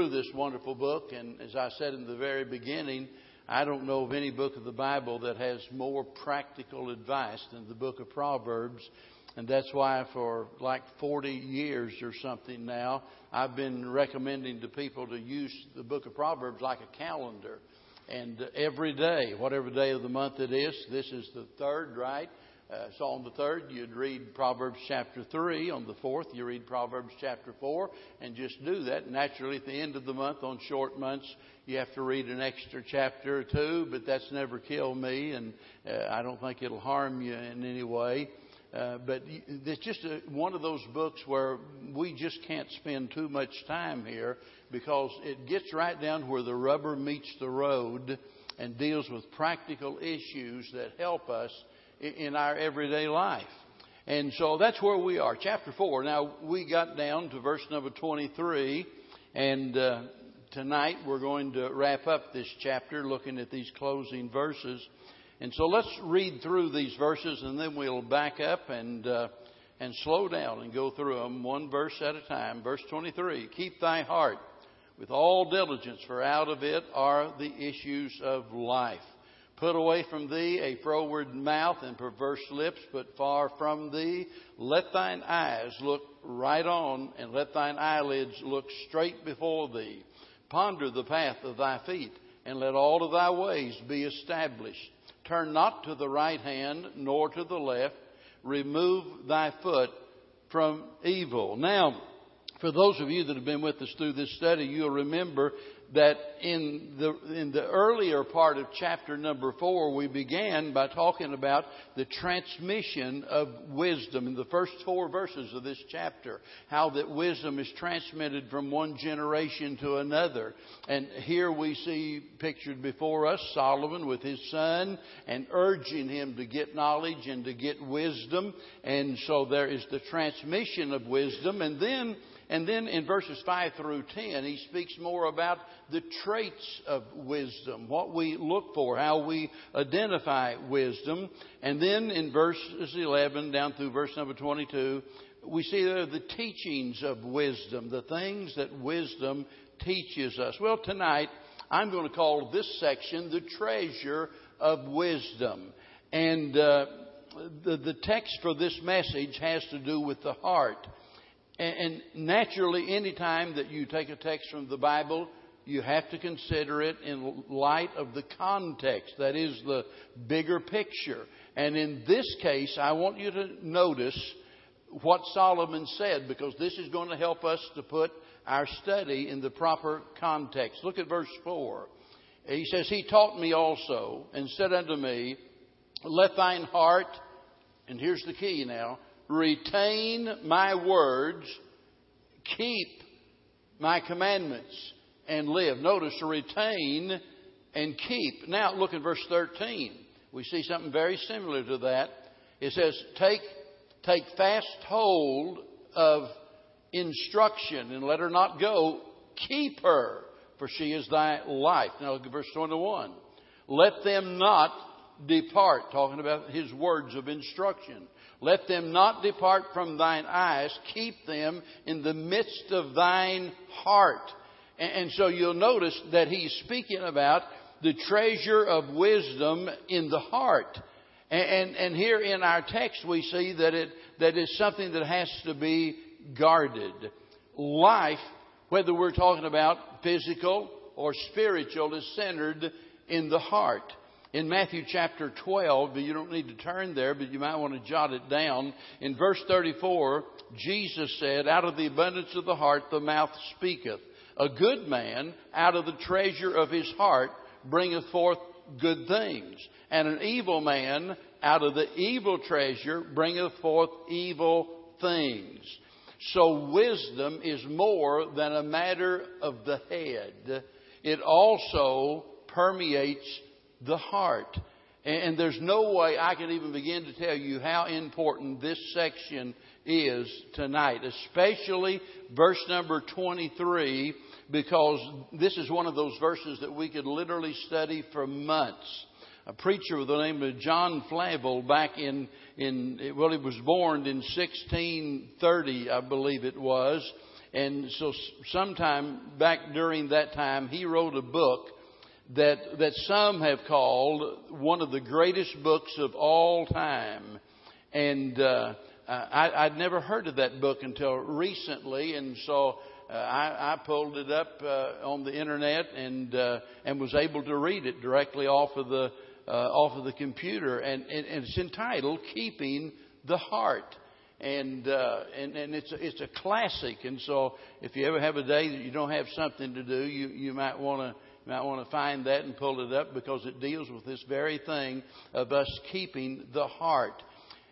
through this wonderful book, and as I said in the very beginning, I don't know of any book of the Bible that has more practical advice than the book of Proverbs. And that's why for like 40 years or something now, I've been recommending to people to use the book of Proverbs like a calendar. And every day, whatever day of the month it is, this is the third, right? Uh, so on the third, you'd read Proverbs chapter 3. On the fourth, you read Proverbs chapter 4. And just do that. Naturally, at the end of the month, on short months, you have to read an extra chapter or two, but that's never killed me, and uh, I don't think it'll harm you in any way. Uh, but it's just a, one of those books where we just can't spend too much time here because it gets right down where the rubber meets the road and deals with practical issues that help us in our everyday life. And so that's where we are, chapter 4. Now, we got down to verse number 23, and uh, tonight we're going to wrap up this chapter looking at these closing verses. And so let's read through these verses, and then we'll back up and, uh, and slow down and go through them one verse at a time. Verse 23 Keep thy heart with all diligence, for out of it are the issues of life. Put away from thee a froward mouth and perverse lips, but far from thee. Let thine eyes look right on, and let thine eyelids look straight before thee. Ponder the path of thy feet, and let all of thy ways be established. Turn not to the right hand, nor to the left. Remove thy foot from evil. Now, for those of you that have been with us through this study, you'll remember that in the, in the earlier part of chapter number four, we began by talking about the transmission of wisdom in the first four verses of this chapter. How that wisdom is transmitted from one generation to another. And here we see pictured before us Solomon with his son and urging him to get knowledge and to get wisdom. And so there is the transmission of wisdom. And then and then in verses 5 through 10, he speaks more about the traits of wisdom, what we look for, how we identify wisdom. And then in verses 11 down through verse number 22, we see there the teachings of wisdom, the things that wisdom teaches us. Well, tonight, I'm going to call this section the treasure of wisdom. And uh, the, the text for this message has to do with the heart. And, naturally, any time that you take a text from the Bible, you have to consider it in light of the context. That is the bigger picture. And in this case, I want you to notice what Solomon said because this is going to help us to put our study in the proper context. Look at verse 4. He says, He taught me also and said unto me, Let thine heart, and here's the key now, retain my words, keep my commandments, and live. Notice to retain and keep. Now look at verse 13. We see something very similar to that. It says, Take, take fast hold of instruction and let her not go. Keep her, for she is thy life. Now look at verse 21. Let them not depart, talking about his words of instruction. Let them not depart from thine eyes. Keep them in the midst of thine heart. And, so you'll notice that he's speaking about the treasure of wisdom in the heart. And, and, and here in our text we see that it, that it's something that has to be guarded. Life, whether we're talking about physical or spiritual, is centered in the heart in Matthew chapter 12, but you don't need to turn there, but you might want to jot it down. In verse 34, Jesus said, Out of the abundance of the heart the mouth speaketh. A good man out of the treasure of his heart bringeth forth good things. And an evil man out of the evil treasure bringeth forth evil things. So wisdom is more than a matter of the head. It also permeates the heart. And there's no way I can even begin to tell you how important this section is tonight, especially verse number 23, because this is one of those verses that we could literally study for months. A preacher with the name of John Flavel back in, in well, he was born in 1630, I believe it was. And so, sometime back during that time, he wrote a book that that some have called one of the greatest books of all time. And uh, I, I'd never heard of that book until recently, and so uh, I, I pulled it up uh, on the internet and uh, and was able to read it directly off of the uh, off of the computer, and, and, and it's entitled "Keeping the Heart." and uh, and and it's a, it's a classic. And so, if you ever have a day that you don't have something to do, you you might want to might want to find that and pull it up because it deals with this very thing of us keeping the heart.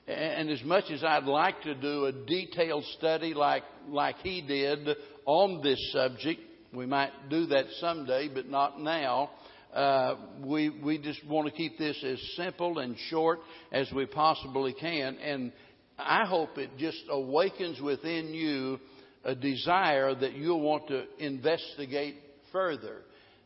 And as much as I'd like to do a detailed study like like he did on this subject, we might do that someday, but not now. Uh, we we just want to keep this as simple and short as we possibly can, and I hope it just awakens within you a desire that you'll want to investigate further.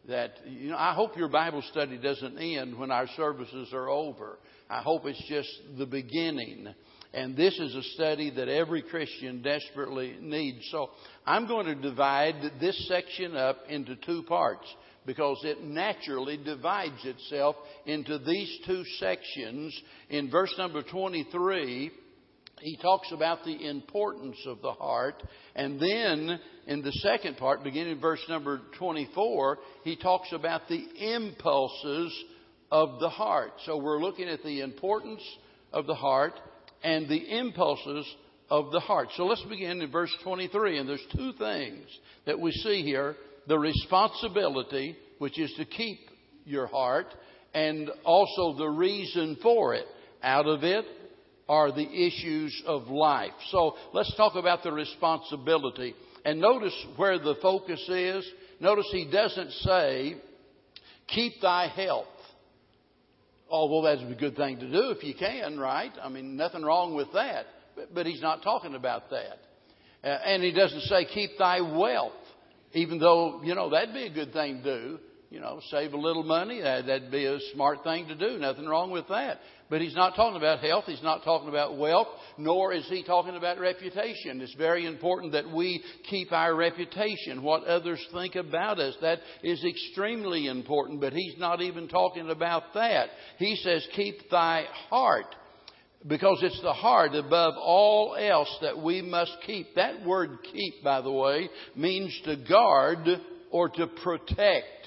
That, you know, I hope your Bible study doesn't end when our services are over. I hope it's just the beginning. And this is a study that every Christian desperately needs. So I'm going to divide this section up into two parts because it naturally divides itself into these two sections. In verse number 23, he talks about the importance of the heart. And then in the second part, beginning in verse number 24, he talks about the impulses of the heart. So we're looking at the importance of the heart and the impulses of the heart. So let's begin in verse 23. And there's two things that we see here the responsibility, which is to keep your heart, and also the reason for it. Out of it are the issues of life. So let's talk about the responsibility. And notice where the focus is. Notice he doesn't say, keep thy health. Although that's a good thing to do if you can, right? I mean, nothing wrong with that. But, he's not talking about that. Uh, and he doesn't say, keep thy wealth. Even though, you know, that'd be a good thing to do you know, save a little money. Uh, that'd be a smart thing to do. Nothing wrong with that. But he's not talking about health. He's not talking about wealth, nor is he talking about reputation. It's very important that we keep our reputation, what others think about us. That is extremely important, but he's not even talking about that. He says, keep thy heart. Because it's the heart above all else that we must keep. That word keep, by the way, means to guard or to protect.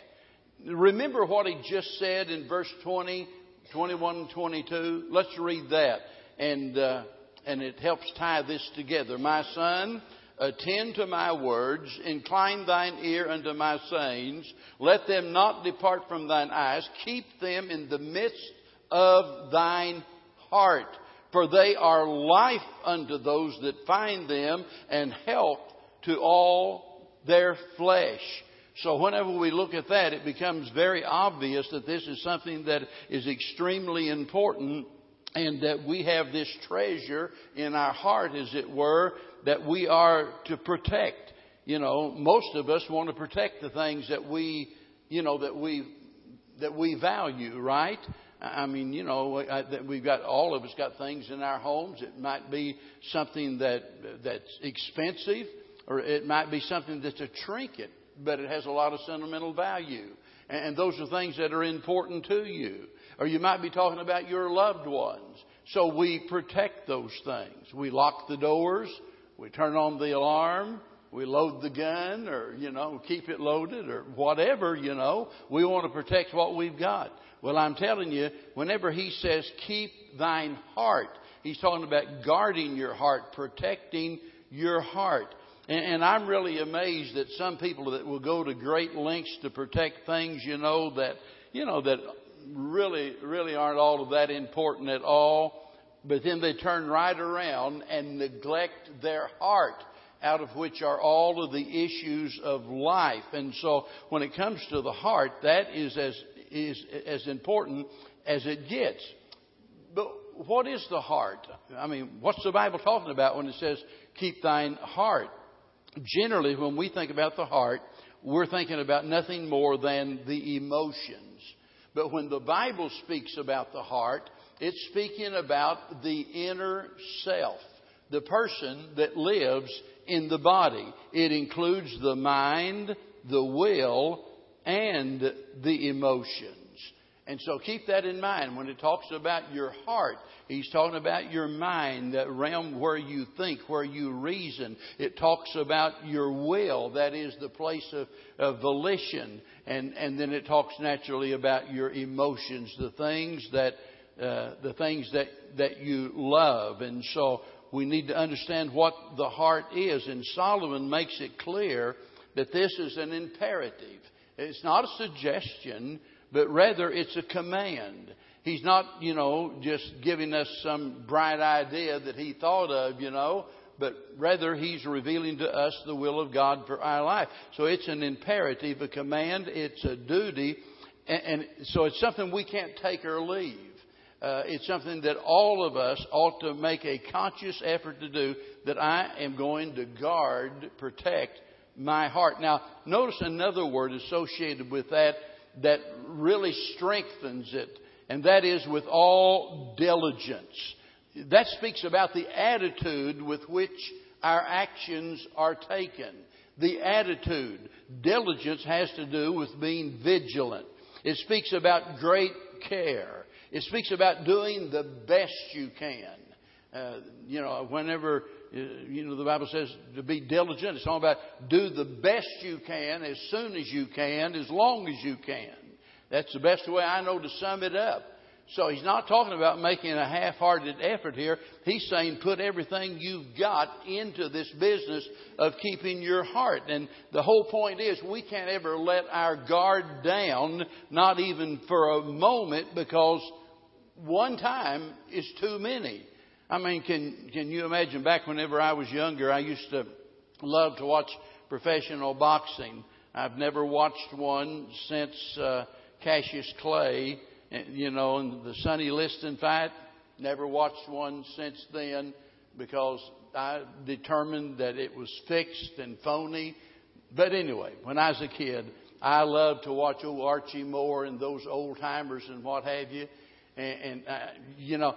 Remember what he just said in verse 20, 21, 22? Let's read that. And, uh, and it helps tie this together. My son, attend to my words, incline thine ear unto my sayings, let them not depart from thine eyes, keep them in the midst of thine heart. For they are life unto those that find them, and health to all their flesh. So whenever we look at that, it becomes very obvious that this is something that is extremely important and that we have this treasure in our heart, as it were, that we are to protect. You know, most of us want to protect the things that we, you know, that we, that we value, right? I mean, you know, we've got all of us got things in our homes. It might be something that that's expensive, or it might be something that's a trinket but it has a lot of sentimental value. And those are things that are important to you. Or you might be talking about your loved ones. So we protect those things. We lock the doors. We turn on the alarm. We load the gun or, you know, keep it loaded or whatever, you know. We want to protect what we've got. Well, I'm telling you, whenever he says keep thine heart, he's talking about guarding your heart, protecting your heart. And, I'm really amazed that some people that will go to great lengths to protect things, you know, that, you know, that really, really aren't all of that important at all. But then they turn right around and neglect their heart out of which are all of the issues of life. And so when it comes to the heart, that is as, is as important as it gets. But what is the heart? I mean, what's the Bible talking about when it says, keep thine heart? Generally, when we think about the heart, we're thinking about nothing more than the emotions. But when the Bible speaks about the heart, it's speaking about the inner self, the person that lives in the body. It includes the mind, the will, and the emotions. And so keep that in mind when it talks about your heart. He's talking about your mind, that realm where you think, where you reason. It talks about your will, that is the place of, of volition. And, and then it talks naturally about your emotions, the things that, uh, the things that, that you love. And so we need to understand what the heart is. And Solomon makes it clear that this is an imperative. It's not a suggestion, but rather it's a command. He's not, you know, just giving us some bright idea that he thought of, you know, but rather he's revealing to us the will of God for our life. So it's an imperative, a command, it's a duty, and, and so it's something we can't take or leave. Uh, it's something that all of us ought to make a conscious effort to do that I am going to guard, protect my heart. Now, notice another word associated with that that really strengthens it, and that is with all diligence. That speaks about the attitude with which our actions are taken. The attitude. Diligence has to do with being vigilant. It speaks about great care. It speaks about doing the best you can. Uh, you know, whenever Uh, you know the Bible says to be diligent, it's all about do the best you can, as soon as you can, as long as you can. That's the best way I know to sum it up. So he's not talking about making a half-hearted effort here. He's saying put everything you've got into this business of keeping your heart. And the whole point is we can't ever let our guard down, not even for a moment, because one time is too many. I mean, can, can you imagine back whenever I was younger, I used to love to watch professional boxing. I've never watched one since uh, Cassius Clay you know, and the Sonny Liston fight. Never watched one since then because I determined that it was fixed and phony. But anyway, when I was a kid, I loved to watch old Archie Moore and those old timers and what have you. And, and uh, you know,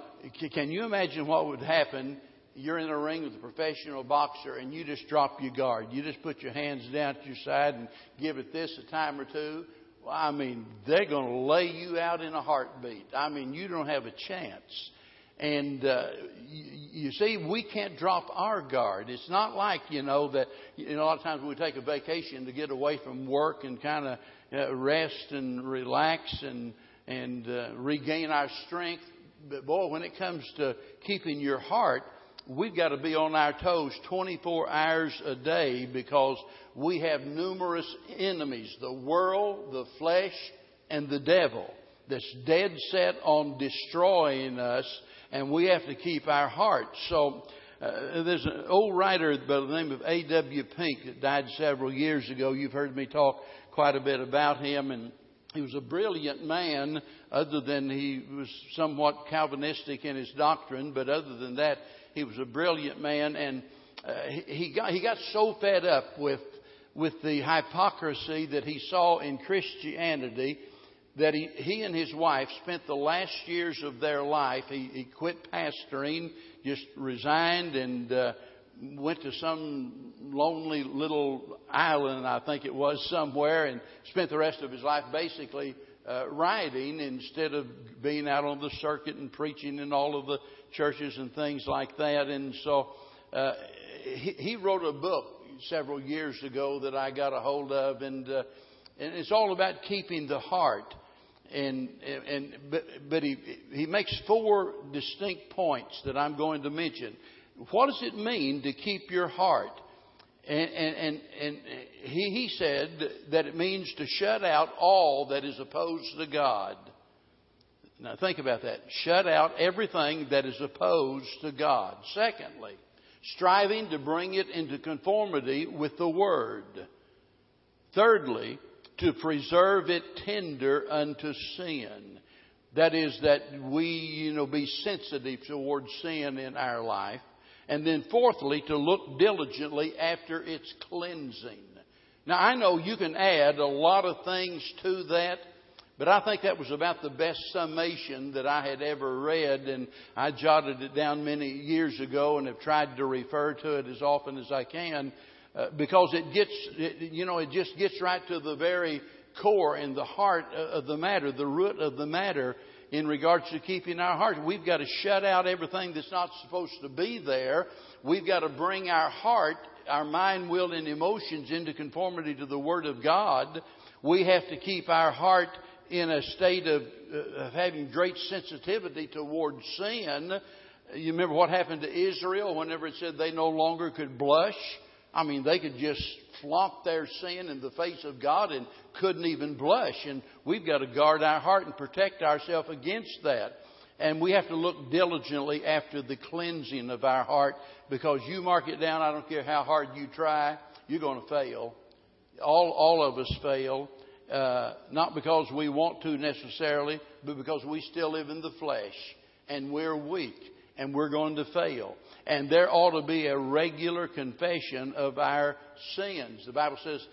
can you imagine what would happen? You're in a ring with a professional boxer and you just drop your guard. You just put your hands down to your side and give it this a time or two. Well, I mean, they're going to lay you out in a heartbeat. I mean, you don't have a chance. And uh, you, you see, we can't drop our guard. It's not like you know that you know a lot of times we take a vacation to get away from work and kind of uh, rest and relax and and uh, regain our strength. But boy, when it comes to keeping your heart, we've got to be on our toes 24 hours a day because we have numerous enemies the world, the flesh, and the devil that's dead set on destroying us, and we have to keep our hearts. So, uh, there's an old writer by the name of A.W. Pink that died several years ago. You've heard me talk quite a bit about him, and he was a brilliant man, other than he was somewhat Calvinistic in his doctrine, but other than that, he was a brilliant man, and uh, he, got he got so fed up with with the hypocrisy that he saw in Christianity that he, he and his wife spent the last years of their life. He, he quit pastoring, just resigned, and uh, went to some lonely little island, I think it was, somewhere, and spent the rest of his life basically uh, writing instead of being out on the circuit and preaching in all of the churches and things like that. And so uh, he, he wrote a book several years ago that I got a hold of, and uh, and it's all about keeping the heart. And and but but he he makes four distinct points that I'm going to mention. What does it mean to keep your heart? And, and, and, and he, he said that it means to shut out all that is opposed to God. Now think about that. Shut out everything that is opposed to God. Secondly, striving to bring it into conformity with the Word. Thirdly, to preserve it tender unto sin. That is, that we, you know, be sensitive towards sin in our life. And then fourthly, to look diligently after its cleansing. Now I know you can add a lot of things to that, But I think that was about the best summation that I had ever read, and I jotted it down many years ago and have tried to refer to it as often as I can uh, because it gets, it, you know, it just gets right to the very core and the heart of the matter, the root of the matter in regards to keeping our heart. We've got to shut out everything that's not supposed to be there. We've got to bring our heart, our mind, will, and emotions into conformity to the Word of God. We have to keep our heart in a state of, uh, of having great sensitivity towards sin. You remember what happened to Israel whenever it said they no longer could blush? I mean, they could just flaunt their sin in the face of God and couldn't even blush. And we've got to guard our heart and protect ourselves against that. And we have to look diligently after the cleansing of our heart because you mark it down, I don't care how hard you try, you're going to fail. All, all of us fail. Uh, not because we want to necessarily, but because we still live in the flesh and we're weak and we're going to fail. And there ought to be a regular confession of our sins. The Bible says,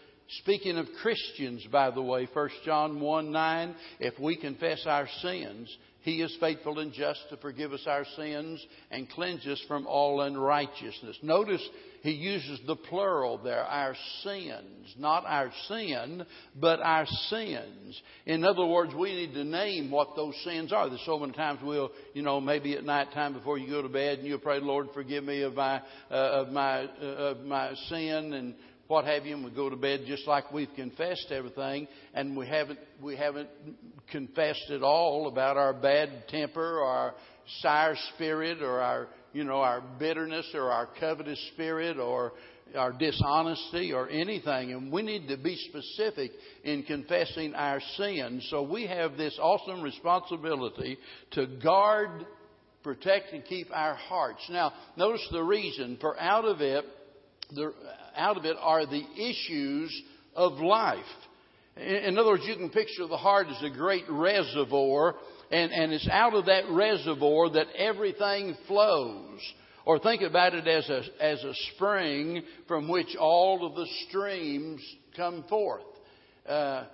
speaking of Christians, by the way, 1 John 1 9, if we confess our sins, he is faithful and just to forgive us our sins and cleanse us from all unrighteousness. Notice he uses the plural there, our sins. Not our sin, but our sins. In other words, we need to name what those sins are. There's so many times we'll, you know, maybe at night time before you go to bed and you'll pray, Lord, forgive me of my, uh, of my, uh, of my sin and what have you, and we go to bed just like we've confessed everything, and we haven't we haven't confessed at all about our bad temper or our sour spirit or our you know our bitterness or our covetous spirit or our dishonesty or anything. And we need to be specific in confessing our sins. So we have this awesome responsibility to guard, protect, and keep our hearts. Now, notice the reason for out of it the, out of it are the issues of life. In other words, you can picture the heart as a great reservoir, and, and it's out of that reservoir that everything flows. Or think about it as a, as a spring from which all of the streams come forth. Uh,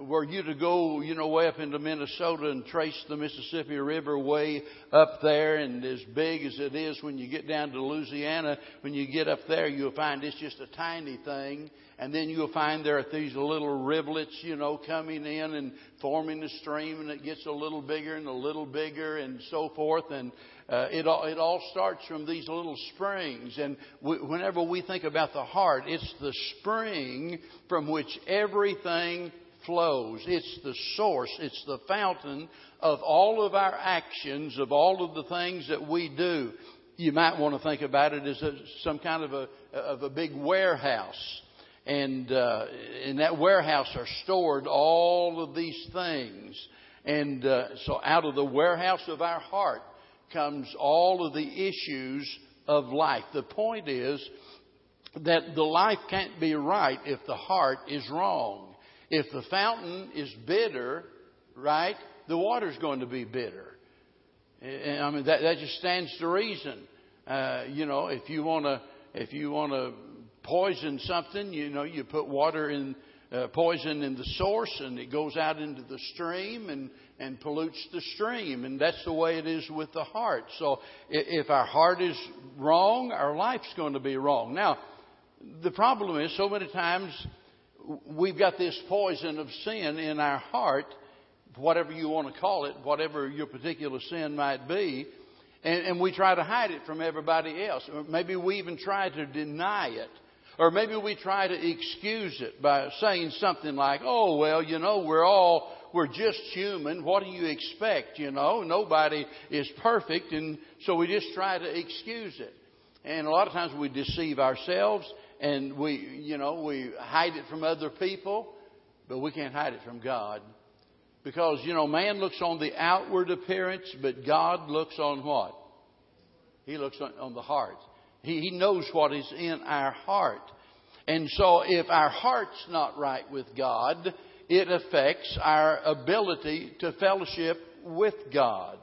were you to go, you know, way up into Minnesota and trace the Mississippi River way up there, and as big as it is when you get down to Louisiana, when you get up there, you'll find it's just a tiny thing. And then you'll find there are these little rivulets, you know, coming in and forming the stream, and it gets a little bigger and a little bigger, and so forth. And uh, it all it all starts from these little springs. And we, whenever we think about the heart, it's the spring from which everything flows. It's the source, it's the fountain of all of our actions, of all of the things that we do. You might want to think about it as a, some kind of a, of a big warehouse. And uh, in that warehouse are stored all of these things. And uh, so out of the warehouse of our heart comes all of the issues of life. The point is that the life can't be right if the heart is wrong. If the fountain is bitter, right, the water's going to be bitter. And, I mean, that, that just stands to reason. Uh, you know, if you want to, if you want to poison something, you know, you put water in, uh, poison in the source and it goes out into the stream and, and pollutes the stream. And that's the way it is with the heart. So if our heart is wrong, our life's going to be wrong. Now, the problem is so many times we've got this poison of sin in our heart, whatever you want to call it, whatever your particular sin might be, and, and we try to hide it from everybody else. Or maybe we even try to deny it. Or maybe we try to excuse it by saying something like, oh, well, you know, we're all, we're just human. What do you expect? You know, nobody is perfect. And so we just try to excuse it. And a lot of times we deceive ourselves and we, you know, we hide it from other people, but we can't hide it from God. Because, you know, man looks on the outward appearance, but God looks on what? He looks on, on the heart. He, he knows what is in our heart. And so if our heart's not right with God, it affects our ability to fellowship with God.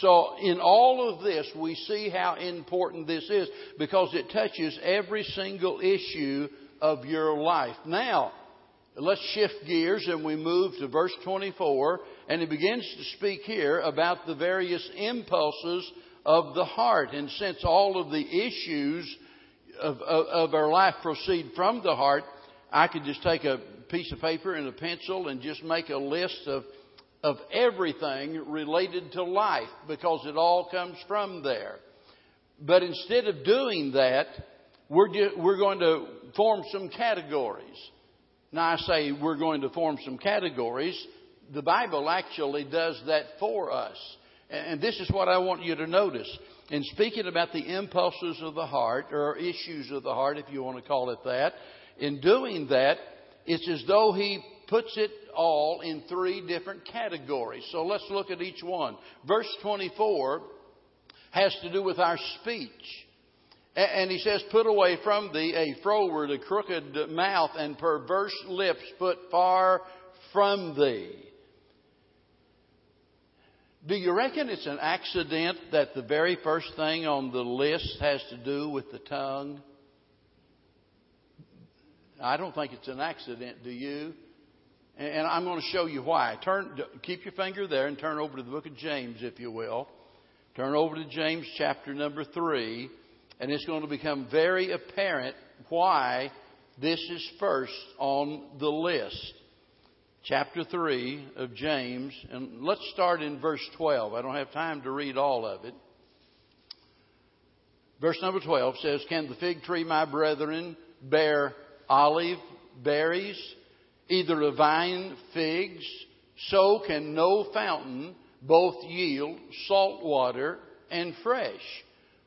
So, in all of this, we see how important this is because it touches every single issue of your life. Now, let's shift gears and we move to verse 24. And he begins to speak here about the various impulses of the heart. And since all of the issues of, of, of our life proceed from the heart, I could just take a piece of paper and a pencil and just make a list of, of everything related to life because it all comes from there. But instead of doing that, we're, just, we're going to form some categories. Now, I say we're going to form some categories. The Bible actually does that for us. And this is what I want you to notice. In speaking about the impulses of the heart, or issues of the heart, if you want to call it that, in doing that, it's as though he puts it all in three different categories. So let's look at each one. Verse 24 has to do with our speech. And he says, Put away from thee a froward, a crooked mouth, and perverse lips put far from thee. Do you reckon it's an accident that the very first thing on the list has to do with the tongue? I don't think it's an accident, do you? And I'm going to show you why. Turn, keep your finger there and turn over to the book of James, if you will. Turn over to James chapter number 3, and it's going to become very apparent why this is first on the list. Chapter 3 of James, and let's start in verse 12. I don't have time to read all of it. Verse number 12 says, Can the fig tree, my brethren, bear olive berries, either a vine figs? So can no fountain both yield salt water and fresh.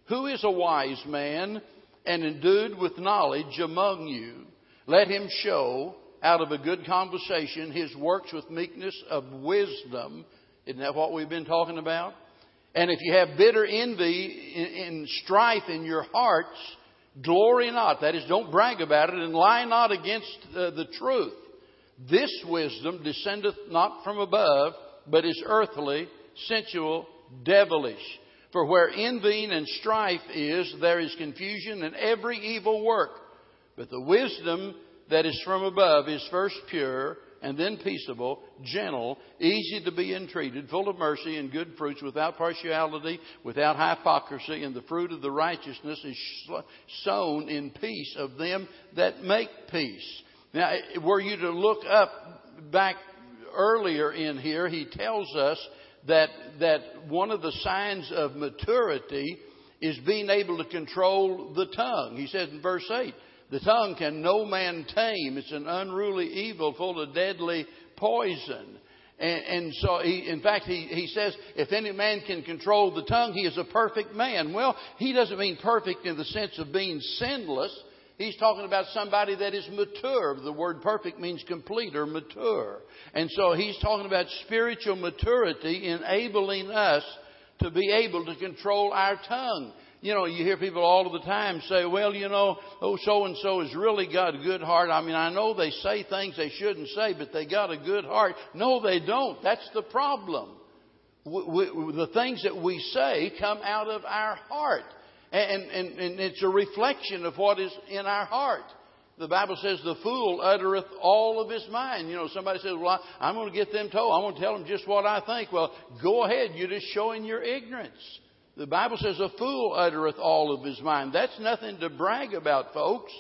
Who is a wise man and endued with knowledge among you? Let him show out of a good conversation his works with meekness of wisdom. Isn't that what we've been talking about? And if you have bitter envy and strife in your hearts, glory not. That is, don't brag about it and lie not against uh, the truth. This wisdom descendeth not from above, but is earthly, sensual, devilish. For where envying and strife is, there is confusion and every evil work. But the wisdom that is from above is first pure, and then peaceable, gentle, easy to be entreated, full of mercy and good fruits, without partiality, without hypocrisy, and the fruit of the righteousness is sown in peace of them that make peace. Now, were you to look up back earlier in here, he tells us that, that one of the signs of maturity is being able to control the tongue. He says in verse 8, the tongue can no man tame. It's an unruly evil full of deadly poison. And, and so, he, in fact, he, he says, if any man can control the tongue, he is a perfect man. Well, he doesn't mean perfect in the sense of being sinless. He's talking about somebody that is mature. The word perfect means complete or mature. And so he's talking about spiritual maturity enabling us to be able to control our tongue. You know, you hear people all of the time say, well, you know, oh, so and so has really got a good heart. I mean, I know they say things they shouldn't say, but they got a good heart. No, they don't. That's the problem. We, we, the things that we say come out of our heart. And, and, and it's a reflection of what is in our heart. The Bible says the fool uttereth all of his mind. You know, somebody says, well, I, I'm going to get them told. I'm going to tell them just what I think. Well, go ahead. You're just showing your ignorance. The Bible says a fool uttereth all of his mind. That's nothing to brag about, folks.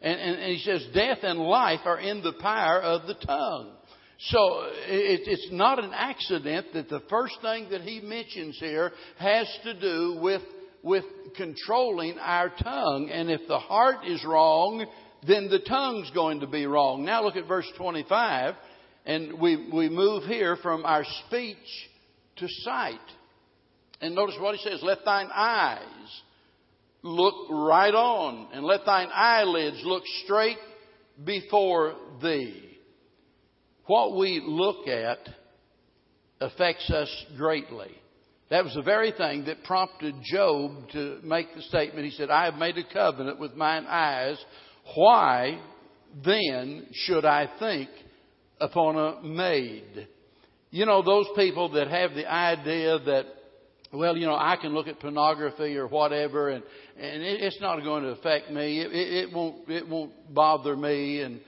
And, and, and he says death and life are in the power of the tongue. So it, it's not an accident that the first thing that he mentions here has to do with with controlling our tongue. And if the heart is wrong, then the tongue's going to be wrong. Now look at verse 25, and we, we move here from our speech to sight. And notice what he says let thine eyes look right on, and let thine eyelids look straight before thee. What we look at affects us greatly. That was the very thing that prompted Job to make the statement. He said, I have made a covenant with mine eyes. Why then should I think upon a maid? You know, those people that have the idea that, well, you know, I can look at pornography or whatever and, and it, it's not going to affect me. It, it, it won't, it won't bother me and,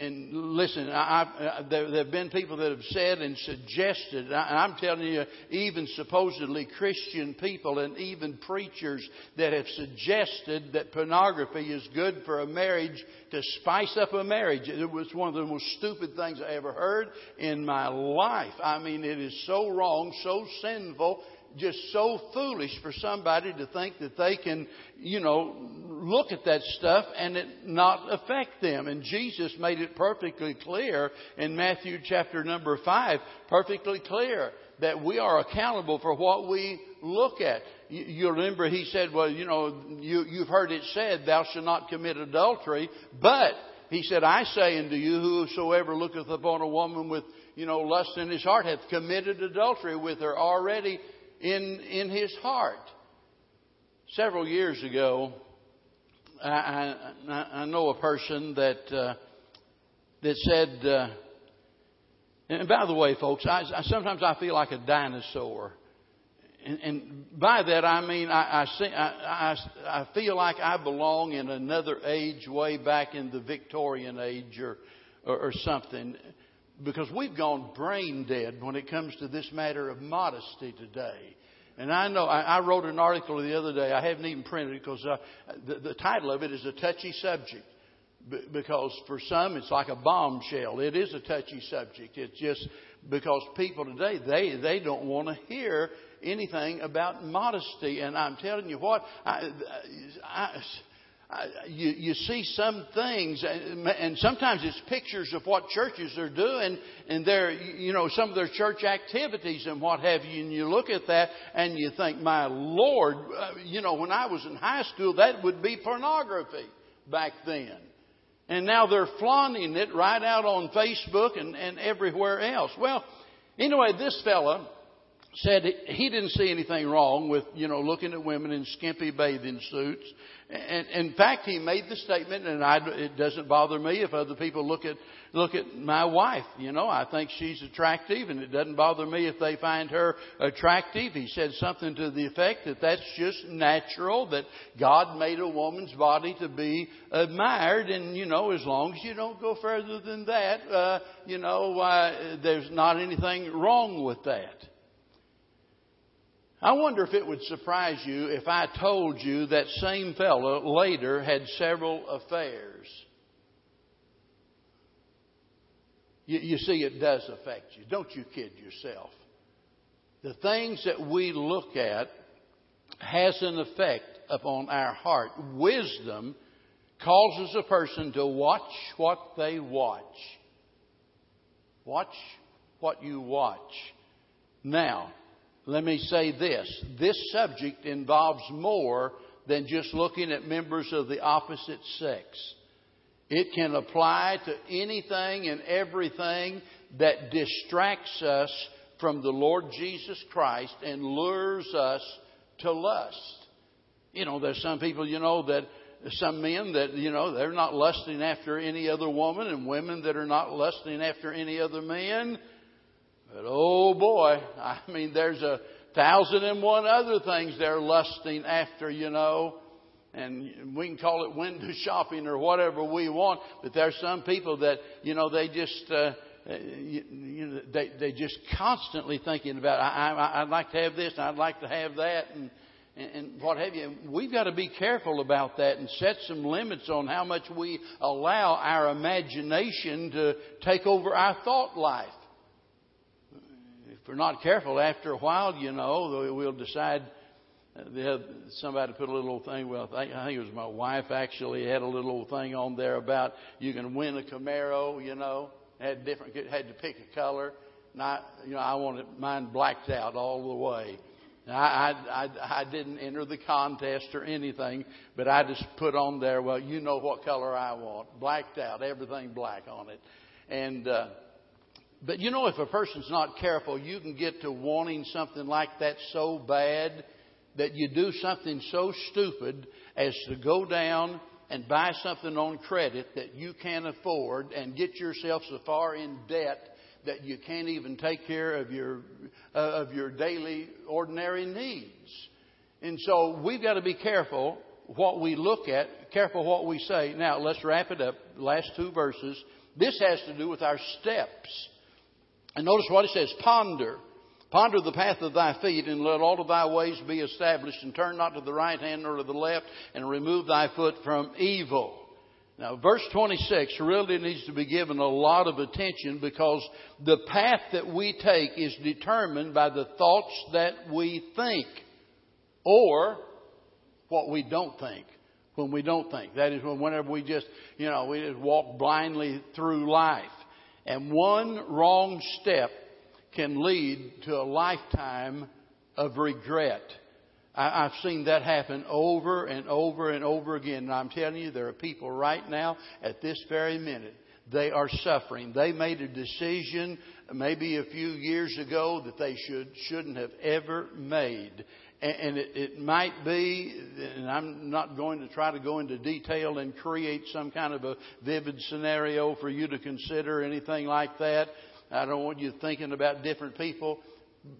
and listen, I, I, there, there have been people that have said and suggested, and I'm telling you, even supposedly Christian people and even preachers that have suggested that pornography is good for a marriage to spice up a marriage. It was one of the most stupid things I ever heard in my life. I mean, it is so wrong, so sinful, just so foolish for somebody to think that they can, you know, look at that stuff and it not affect them. And Jesus made it perfectly clear in Matthew chapter number five, perfectly clear that we are accountable for what we look at. You, remember he said, well, you know, you, you've heard it said, thou shalt not commit adultery, but he said, I say unto you, whosoever looketh upon a woman with, you know, lust in his heart hath committed adultery with her already in, in his heart. Several years ago, I, I, I know a person that uh, that said, uh, and by the way, folks, I, I, sometimes I feel like a dinosaur, and, and by that I mean I, I, see, I, I, I feel like I belong in another age, way back in the Victorian age, or or, or something because we've gone brain dead when it comes to this matter of modesty today. And I know, I, I wrote an article the other day. I haven't even printed it because uh, the, the title of it is a touchy subject. B- because for some, it's like a bombshell. It is a touchy subject. It's just because people today, they, they don't want to hear anything about modesty. And I'm telling you what, I, I, you, you see some things, and sometimes it's pictures of what churches are doing, and their, you know, some of their church activities and what have you, and you look at that and you think, my Lord, uh, you know, when I was in high school, that would be pornography back then. And now they're flaunting it right out on Facebook and, and everywhere else. Well, anyway, this fella said he didn't see anything wrong with, you know, looking at women in skimpy bathing suits and in fact, he made the statement, and I, it doesn't bother me if other people look at look at my wife. You know, I think she's attractive, and it doesn't bother me if they find her attractive. He said something to the effect that that's just natural. That God made a woman's body to be admired, and you know, as long as you don't go further than that, uh, you know, uh, there's not anything wrong with that. I wonder if it would surprise you if I told you that same fellow later had several affairs. You, you, see, it does affect you. Don't you kid yourself. The things that we look at has an effect upon our heart. Wisdom causes a person to watch what they watch. Watch what you watch. Now, let me say this. This subject involves more than just looking at members of the opposite sex. It can apply to anything and everything that distracts us from the Lord Jesus Christ and lures us to lust. You know, there's some people, you know, that some men that, you know, they're not lusting after any other woman and women that are not lusting after any other man. But oh boy, I mean, there's a thousand and one other things they're lusting after, you know. And we can call it window shopping or whatever we want, but there's some people that, you know, they just, uh, you know, they, they just constantly thinking about, I, I, I'd like to have this and I'd like to have that and, and what have you. We've got to be careful about that and set some limits on how much we allow our imagination to take over our thought life if we're not careful, after a while, you know, we'll decide. Uh, somebody put a little thing. Well, I think it was my wife actually had a little thing on there about you can win a Camaro. You know, had different had to pick a color. Not you know I wanted mine blacked out all the way. I, I, I, I didn't enter the contest or anything, but I just put on there, well, you know what color I want. Blacked out, everything black on it. And, uh, but you know, if a person's not careful, you can get to wanting something like that so bad that you do something so stupid as to go down and buy something on credit that you can't afford and get yourself so far in debt that you can't even take care of your uh, of your daily ordinary needs. And so we've got to be careful what we look at, careful what we say. Now let's wrap it up. Last two verses This has to do with our steps. And notice what it says ponder. Ponder the path of thy feet, and let all of thy ways be established, and turn not to the right hand nor to the left, and remove thy foot from evil. Now, verse 26 really needs to be given a lot of attention because the path that we take is determined by the thoughts that we think or what we don't think when we don't think. That is when whenever we just, you know, we just walk blindly through life. And one wrong step can lead to a lifetime of regret. I, have seen that happen over and over and over again. And I'm telling you, there are people right now at this very minute. They are suffering. They made a decision maybe a few years ago that they should shouldn't have ever made. And it, it might be, and I'm not going to try to go into detail and create some kind of a vivid scenario for you to consider, anything like that. I don't want you thinking about different people.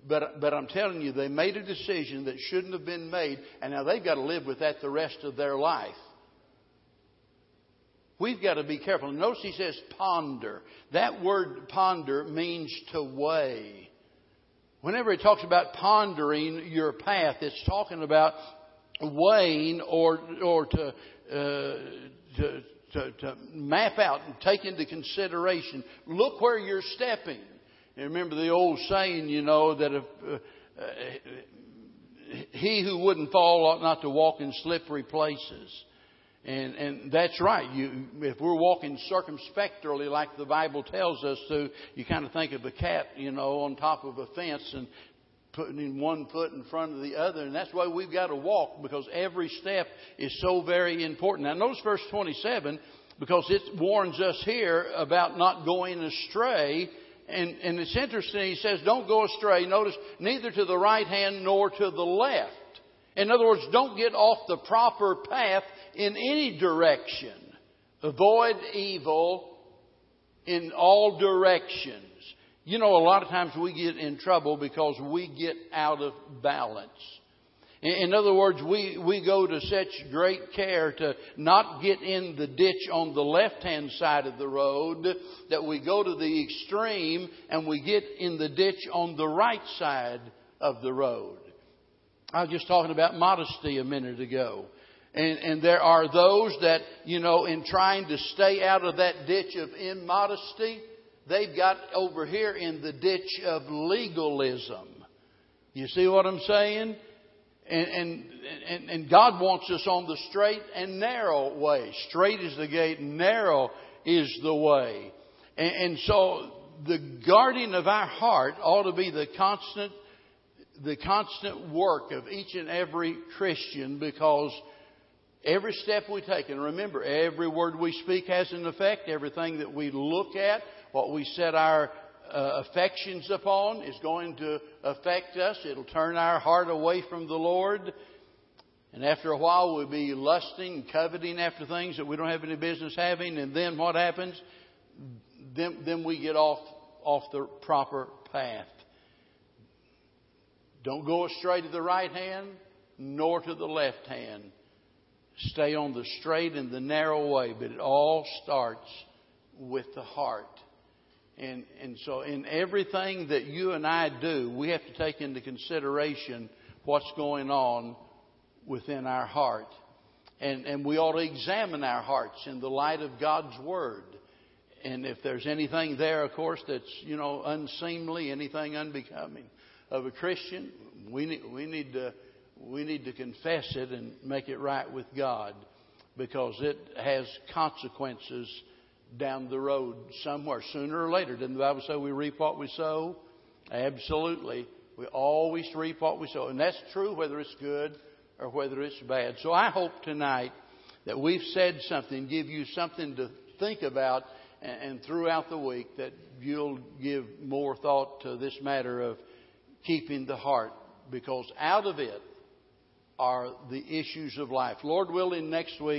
But, but I'm telling you, they made a decision that shouldn't have been made, and now they've got to live with that the rest of their life. We've got to be careful. Notice he says ponder. That word ponder means to weigh. Whenever he talks about pondering your path, it's talking about weighing or, or to, uh, to, to, to map out and take into consideration. Look where you're stepping. Remember the old saying, you know, that if, uh, uh, he who wouldn't fall ought not to walk in slippery places. And, and that's right. You, if we're walking circumspectly like the Bible tells us to, you kind of think of a cat, you know, on top of a fence and putting one foot in front of the other. And that's why we've got to walk because every step is so very important. Now notice verse 27 because it warns us here about not going astray and, and it's interesting, he says, don't go astray. Notice, neither to the right hand nor to the left. In other words, don't get off the proper path in any direction. Avoid evil in all directions. You know, a lot of times we get in trouble because we get out of balance. In other words, we, we go to such great care to not get in the ditch on the left hand side of the road that we go to the extreme and we get in the ditch on the right side of the road. I was just talking about modesty a minute ago. And, and there are those that, you know, in trying to stay out of that ditch of immodesty, they've got over here in the ditch of legalism. You see what I'm saying? And, and, and, and God wants us on the straight and narrow way. Straight is the gate, narrow is the way. And, and so the guarding of our heart ought to be the constant, the constant work of each and every Christian because every step we take, and remember, every word we speak has an effect. Everything that we look at, what we set our uh, affections upon is going to affect us. It'll turn our heart away from the Lord. And after a while, we'll be lusting, coveting after things that we don't have any business having. And then what happens? Then, then we get off, off the proper path. Don't go astray to the right hand, nor to the left hand. Stay on the straight and the narrow way, but it all starts with the heart. And, and so, in everything that you and I do, we have to take into consideration what's going on within our heart. And, and we ought to examine our hearts in the light of God's Word. And if there's anything there, of course, that's, you know, unseemly, anything unbecoming of a Christian, we need, we need, to, we need to confess it and make it right with God because it has consequences down the road somewhere sooner or later. Didn't the Bible say we reap what we sow? Absolutely. We always reap what we sow. And that's true whether it's good or whether it's bad. So I hope tonight that we've said something, give you something to think about, and, throughout the week that you'll give more thought to this matter of keeping the heart, because out of it are the issues of life. Lord willing, next week.